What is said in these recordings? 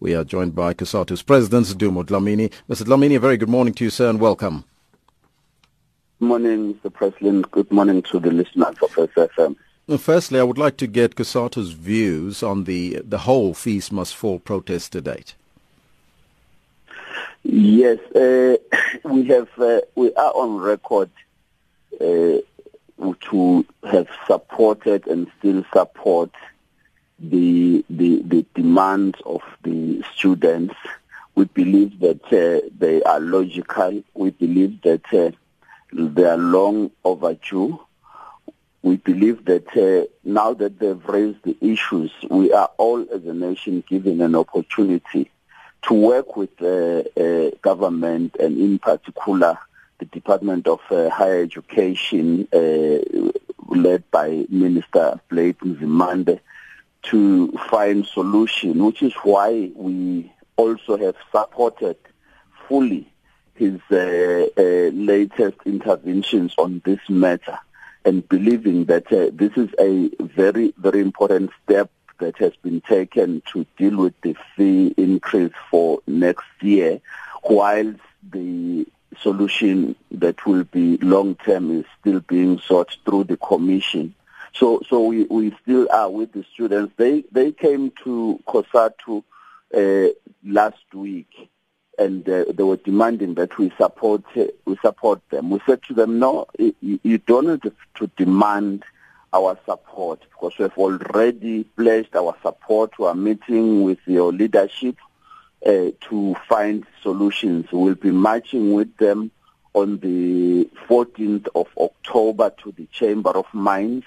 We are joined by COSATU's president, Dumo Dlamini. Mr. Dlamini, a very good morning to you, sir, and welcome. Good morning, Mr. President. Good morning to the listeners of SAfm. Firstly, I would like to get COSATU's views on the, the whole Fees Must Fall protest to date. Yes, uh, we have uh, we are on record uh, to have supported and still support the the, the demands of the students. We believe that uh, they are logical. We believe that uh, they are long overdue. We believe that uh, now that they've raised the issues, we are all as a nation given an opportunity to work with the uh, government and in particular the Department of uh, Higher Education uh, led by Minister Blade Nzimande to find solution, which is why we also have supported fully his uh, uh, latest interventions on this matter and believing that uh, this is a very, very important step that has been taken to deal with the fee increase for next year, whilst the solution that will be long term is still being sought through the commission. So, so we, we still are with the students. They they came to COSATU uh, last week, and uh, they were demanding that we support we support them. We said to them, no, you, you don't have to demand our support because we have already pledged our support. We are meeting with your leadership uh, to find solutions. We'll be marching with them on the 14th of October to the Chamber of Mines.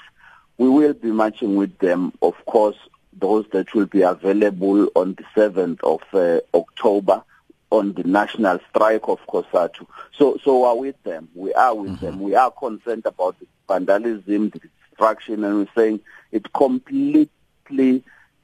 We will be marching with them, of course, those that will be available on the 7th of uh, October on the national strike of COSATU. So, so we are with them. We are with mm-hmm. them. We are concerned about the vandalism, the destruction, and we're saying it completely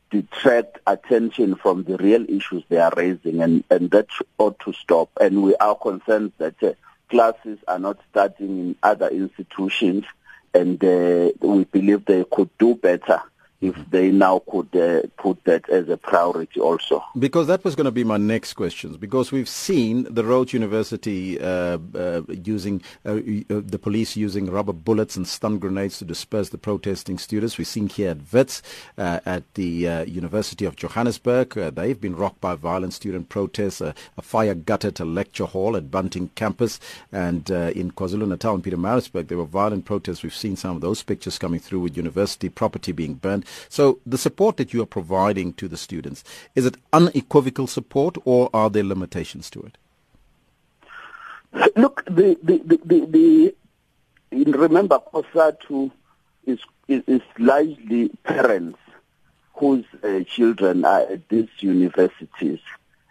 detract attention from the real issues they are raising, and, and that ought to stop. And we are concerned that uh, classes are not starting in other institutions, and uh, we believe they could do better if they now could uh, put that as a priority also. Because that was going to be my next question. Because we've seen the Rhodes University uh, uh, using uh, uh, the police using rubber bullets and stun grenades to disperse the protesting students. We've seen here at Wits, uh, at the University of Johannesburg, they've been rocked by violent student protests. a fire gutted a lecture hall at Bunting campus, and in KwaZulu-Natal and Pietermaritzburg, there were violent protests. We've seen some of those pictures coming through with university property being burned. So the support that you are providing to the students, is it unequivocal support or are there limitations to it? Look, the, the, the, the, remember COSATU is, is, is largely parents whose uh, children are at these universities.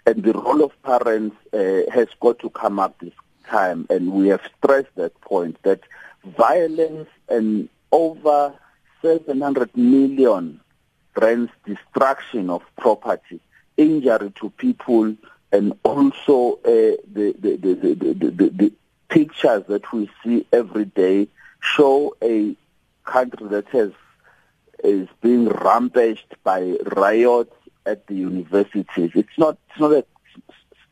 And the role of parents uh, has got to come up this time. And we have stressed that point that violence and over 700 million rands destruction of property, injury to people, and also uh, the, the, the, the, the pictures that we see every day show a country that has is being rampaged by riots at the universities. It's not it's not a,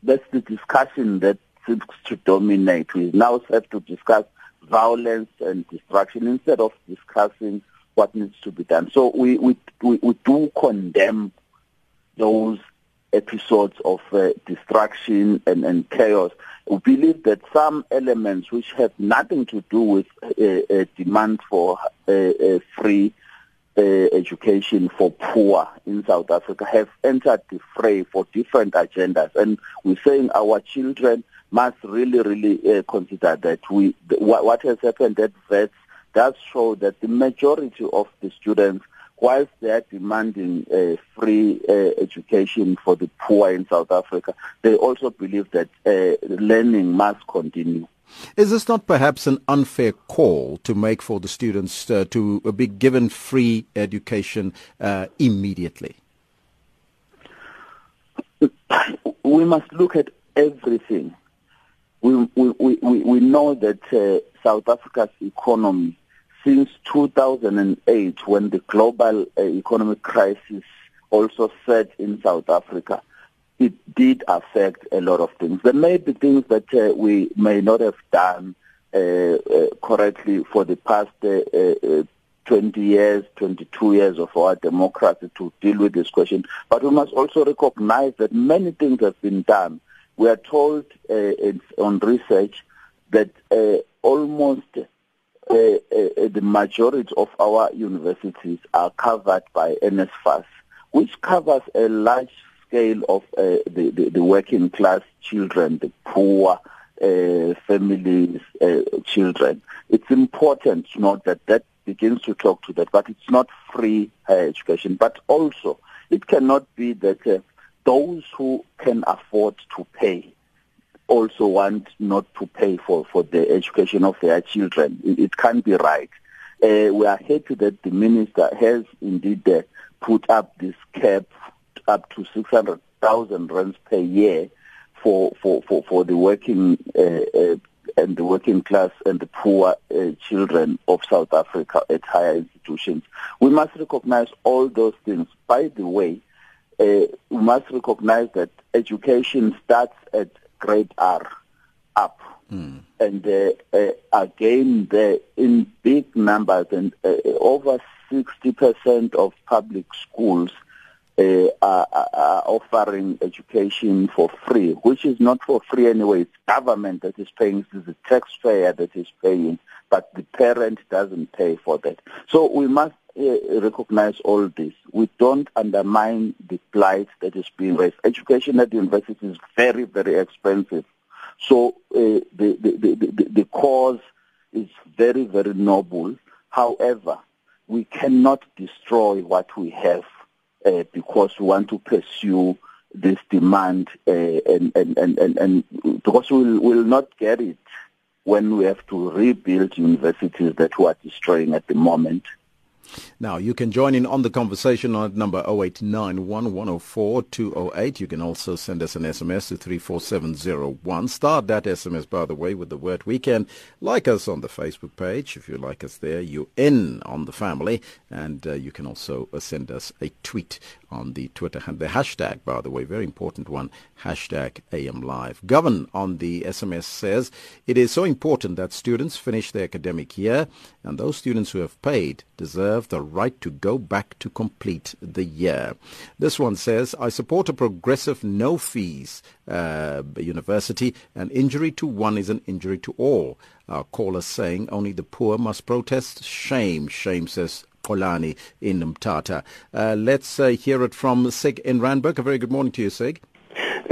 that's the discussion that seems to dominate. We now have to discuss violence and destruction instead of discussing what needs to be done. So we, we, we, we do condemn those episodes of uh, destruction and, and chaos. We believe that some elements which have nothing to do with uh, uh, demand for uh, free education for poor in South Africa have entered the fray for different agendas. And we're saying our children must really, really consider that we what, what has happened at Wits does show that the majority of the students, whilst they are demanding uh, free uh, education for the poor in South Africa, they also believe that uh, learning must continue. Is this not perhaps an unfair call to make for the students uh, to be given free education uh, immediately? We must look at everything. We, we, we, we know that uh, South Africa's economy since 2008 when the global uh, economic crisis also set in South Africa, it did affect a lot of things. There may be things that uh, we may not have done uh, uh, correctly for the past uh, uh, 20 years, 22 years of our democracy to deal with this question. But we must also recognize that many things have been done. We are told on research that almost the majority of our universities are covered by NSFAS, which covers a large scale of uh, the, the, the, working class children, the poor uh, families, uh, children. It's important to note that that begins to talk to that, but it's not free higher education. But also, it cannot be that uh, those who can afford to pay also want not to pay for, for the education of their children. It, it can't be right. Uh, we are happy that the minister has indeed uh, put up this cap up to 600,000 rands per year for, for, for, for the working uh, uh, and the working class and the poor uh, children of South Africa at higher institutions. We must recognize all those things. By the way, uh, we must recognize that education starts at grade R up. Mm. And uh, uh, again, the, in big numbers, and over 60% of public schools uh, are, are, offering education for free, which is not for free anyway. It's government that is paying. It's the taxpayer that is paying, but the parent doesn't pay for that. So we must uh, recognize all this. We don't undermine the plight that is being raised. Education at the university is very, very expensive. So uh, the, the, the, the, the cause is very, very noble. However, we cannot destroy what we have uh, because we want to pursue this demand uh, and, and, and, and, and because we'll, we'll not get it when we have to rebuild universities that we are destroying at the moment. Now, you can join in on the conversation on number 0891104208. You can also send us an SMS to 34701. Start that SMS, by the way, with the word weekend. Like us on the Facebook page. If you like us there, you're in on the family. And uh, you can also uh, send us a tweet on the Twitter and the hashtag, by the way, very important one, hashtag AM Live. Govern on the SMS says it is so important that students finish their academic year, and those students who have paid deserve the right to go back to complete the year. This one says, I support a progressive no fees uh, university. An injury to one is an injury to all. Our caller saying only the poor must protest. Shame, shame, says Polani in Mthatha. Uh, let's uh, hear it from Sig in Randburg. A very good morning to you, Sig.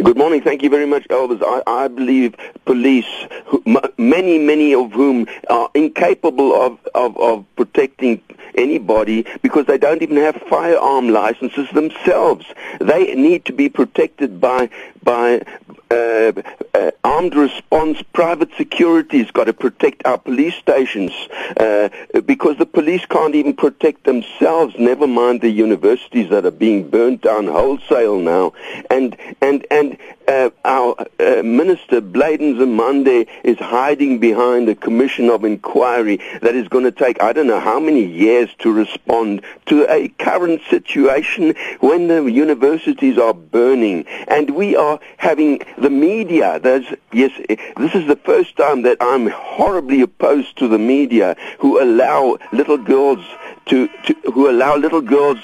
Good morning. Thank you very much, Elvis. I, I believe police, who, many, many of whom are incapable of, of, of protecting anybody because they don't even have firearm licenses themselves. They need to be protected by by uh, uh, armed response, private security has got to protect our police stations uh, because the police can't even protect themselves. Never mind the universities that are being burnt down wholesale now. And and and uh, our uh, minister Blade Nzimande is hiding behind a commission of inquiry that is going to take I don't know how many years to respond to a current situation when the universities are burning and we are having the media. There's, yes, this is the first time that I'm horribly opposed to the media who allow little girls to, to who allow little girls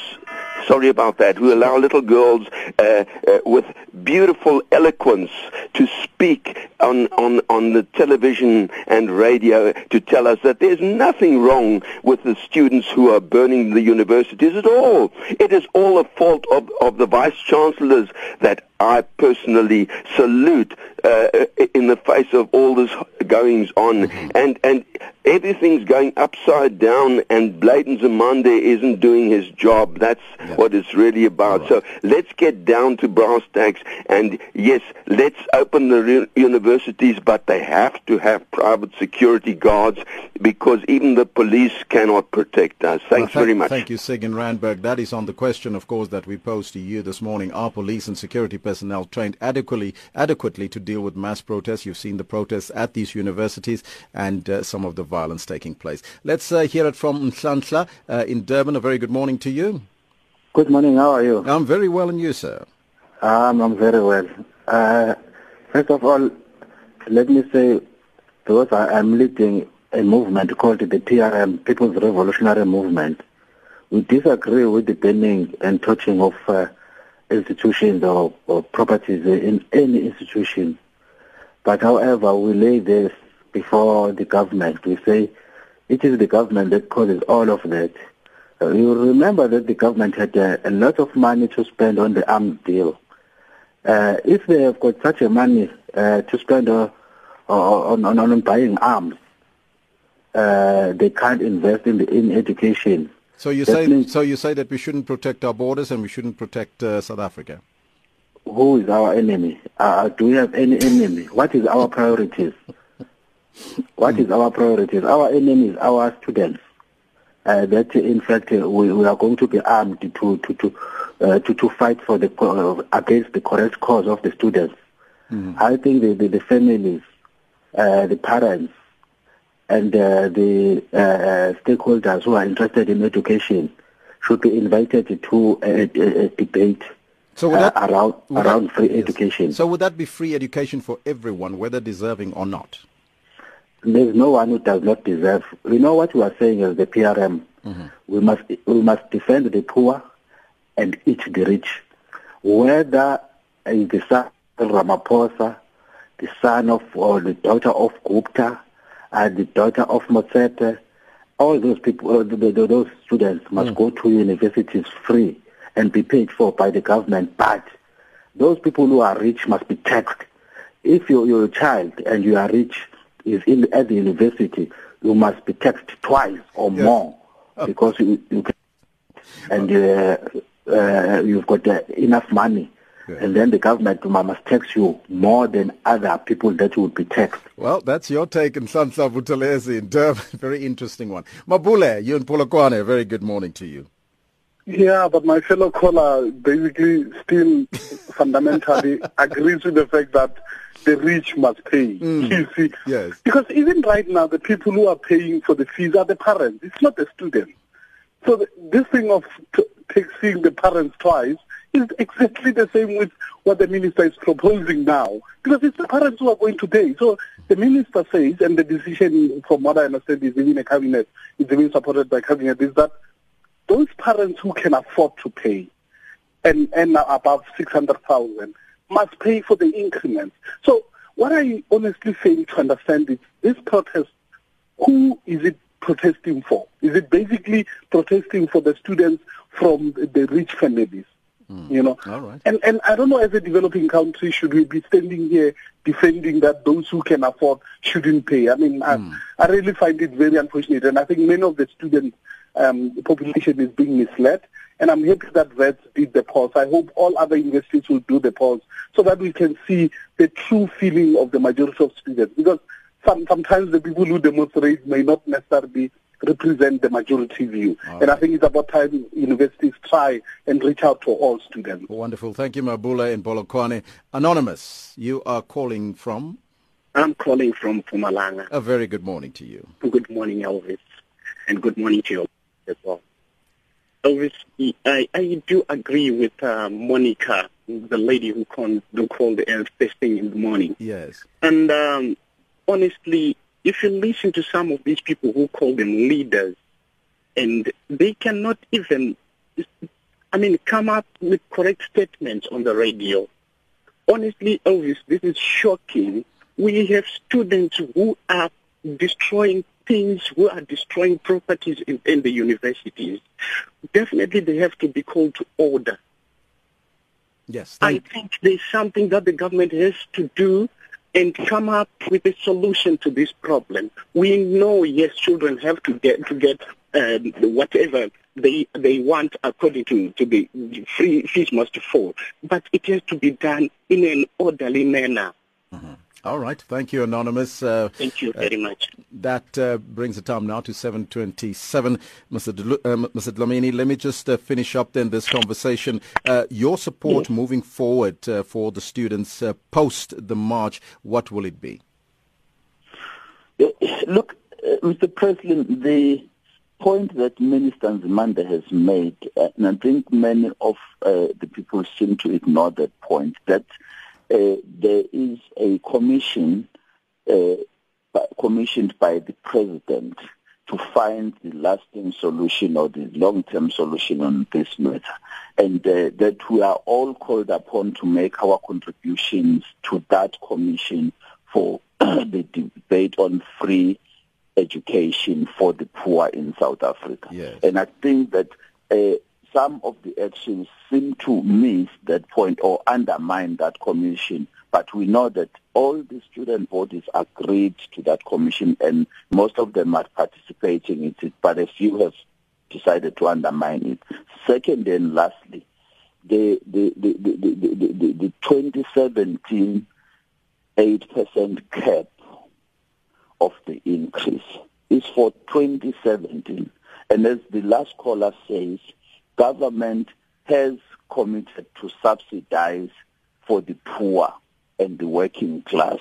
sorry about that, who allow little girls uh, uh, with beautiful eloquence to speak on, on, on the television and radio to tell us that there's nothing wrong with the students who are burning the universities at all. It is all a fault of, of the vice chancellors that I personally salute uh, in the face of all this goings on, mm-hmm. and and everything's going upside down, and Blade Nzimande isn't doing his job. That's yeah. what it's really about. Right. So let's get down to brass tacks, and yes, let's open the re- universities, but they have to have private security guards because even the police cannot protect us. Thanks well, very much. Thank you, Sig in Randburg. That is on the question, of course, that we posed to you this morning. Are police and security personnel trained adequately adequately to deal with mass protests? You've seen the protests at these universities and uh, some of the violence taking place. Let's uh, hear it from Nhlanhla uh, in Durban. A very good morning to you. Good morning. How are you? I'm very well, and you, sir? Um, I'm very well. Uh, first of all, let me say, because I am leading a movement called the PRM, People's Revolutionary Movement, we disagree with the banning and touching of uh, institutions or, or properties in any institution. But however, we lay this before the government. We say it is the government that causes all of that. Uh, you remember that the government had uh, a lot of money to spend on the arms deal. Uh, if they have got such a money uh, to spend on, on, on buying arms, uh, they can't invest in, the, in education. So you that say means, so you say that we shouldn't protect our borders and we shouldn't protect South Africa. Who is our enemy? do we have any enemy? What is our priorities? What is our priorities? Our enemy is our students. Uh, that in fact uh, we, we, are going to be armed to to to uh, to, to fight for the uh, against the correct cause of the students. Mm. I think the the, the families, uh, the parents, and uh, the stakeholders who are interested in education should be invited to a, a, a debate. So would that, around around that, free yes. education. So would that be free education for everyone, whether deserving or not? There's no one who does not deserve. We know what we are saying as the PRM. Mm-hmm. We must we must defend the poor and eat the rich. Whether is the son of Ramaphosa, the son of or the daughter of Gupta, and the daughter of Motsepe, all those people, uh, those students must mm. go to universities free and be paid for by the government. But those people who are rich must be taxed. If you're, you're a child and you are rich, is in at the university, you must be taxed twice or yes. more oh. because you, you can, and uh, uh, you've got uh, enough money. And then the government must tax you more than other people that you would be taxed. Well, that's your take in Sansa Buthelezi in Durban. Very interesting one. Mabule, you in Polokwane, very good morning to you. Yeah, but my fellow caller basically still fundamentally agrees with the fact that the rich must pay. Mm. You see? Yes. Because even right now, the people who are paying for the fees are the parents. It's not the students. So the, this thing of t- taxing the parents twice is exactly the same with what the minister is proposing now. Because it's the parents who are going to pay. So the minister says, and the decision, from what I understand, is even a cabinet, is even supported by cabinet, is that those parents who can afford to pay and earn above 600,000 must pay for the increments. So what I honestly fail to understand is this protest, who is it protesting for? Is it basically protesting for the students from the rich families? Mm. You know, All right. and and I don't know. As a developing country, should we be standing here defending that those who can afford shouldn't pay? I mean, mm. I, I really find it very unfortunate, and I think many of the student um, population is being misled. And I'm happy that Wits did the pause. I hope all other universities will do the pause so that we can see the true feeling of the majority of students. Because some, sometimes the people who demonstrate may not necessarily represent the majority view. and I think it's about time universities try and reach out to all students. Wonderful. Thank you, Mabula and Polokwane. Anonymous, you are calling from? I'm calling from Mpumalanga. A very good morning to you. Good morning, Elvis. And good morning to you as well. Obviously, I, I do agree with uh, Monica, the lady who called, who called uh, first thing in the morning. Yes. And um, honestly, if you listen to some of these people who call them leaders, and they cannot even, I mean, come up with correct statements on the radio. Honestly, Elvis, this is shocking. We have students who are destroying things who are destroying properties in, in the universities, definitely they have to be called to order. Yes. I think there's something that the government has to do and come up with a solution to this problem. We know, yes, children have to get to get um, whatever they they want according to, to the free fees must fall, but it has to be done in an orderly manner. All right. Thank you, Anonymous. Uh, Thank you very uh, much. That uh, brings the time now to 7.27. Mr. Dl- uh, Mr. Dlamini, let me just uh, finish up then this conversation. Uh, your support moving forward for the students post the march, what will it be? Look, Mr. President, the point that Minister Nzimande has made, uh, and I think many of uh, the people seem to ignore that point, that there is a commission uh, commissioned by the president to find the lasting solution or the long-term solution on this matter, and uh, that we are all called upon to make our contributions to that commission for the debate on free education for the poor in South Africa. Yes. And I think that uh, some of the actions seem to miss that point or undermine that commission. But we know that all the student bodies agreed to that commission and most of them are participating in it, but a few have decided to undermine it. Second and lastly, the, the, the, the, the, the, the 2017 8% cap of the increase is for 2017. And as the last caller says, government has committed to subsidize for the poor and the working class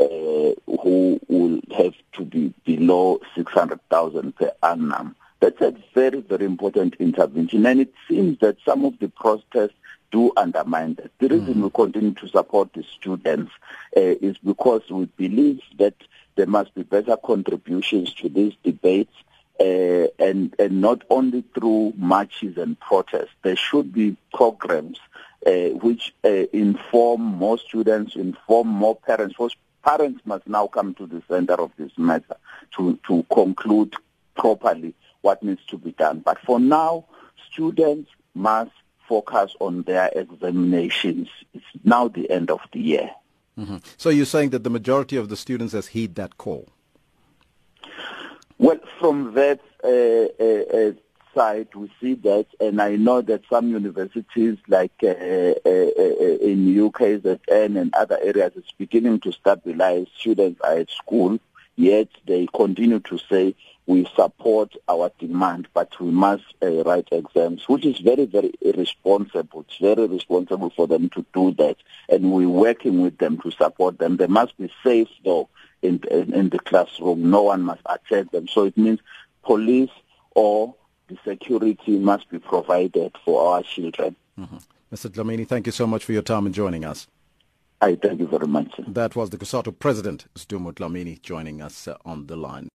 uh, who will have to be below 600,000 per annum. That's a very, very important intervention. And it seems that some of the protests do undermine that. The reason mm. we continue to support the students uh, is because we believe that there must be better contributions to these debates uh, and, and not only through marches and protests. There should be programs uh, which uh, inform more students, inform more parents. Because parents must now come to the center of this matter to, to conclude properly what needs to be done. But for now, students must focus on their examinations. It's now the end of the year. Mm-hmm. So you're saying that the majority of the students has heed that call? Well, from that uh, uh, uh, side, we see that, and I know that some universities, like uh, uh, in UKZN and other areas, is beginning to stabilize. Students are at school, yet they continue to say we support our demand, but we must uh, write exams, which is very, very irresponsible. It's very responsible for them to do that, and we're working with them to support them. They must be safe, though, in, in, in the classroom. No one must attack them. So it means police or the security must be provided for our children. Mm-hmm. Mr. Dlamini, thank you so much for your time and joining us. I thank you very much. That was the COSATU president, Sdumo Dlamini, joining us uh, on the line.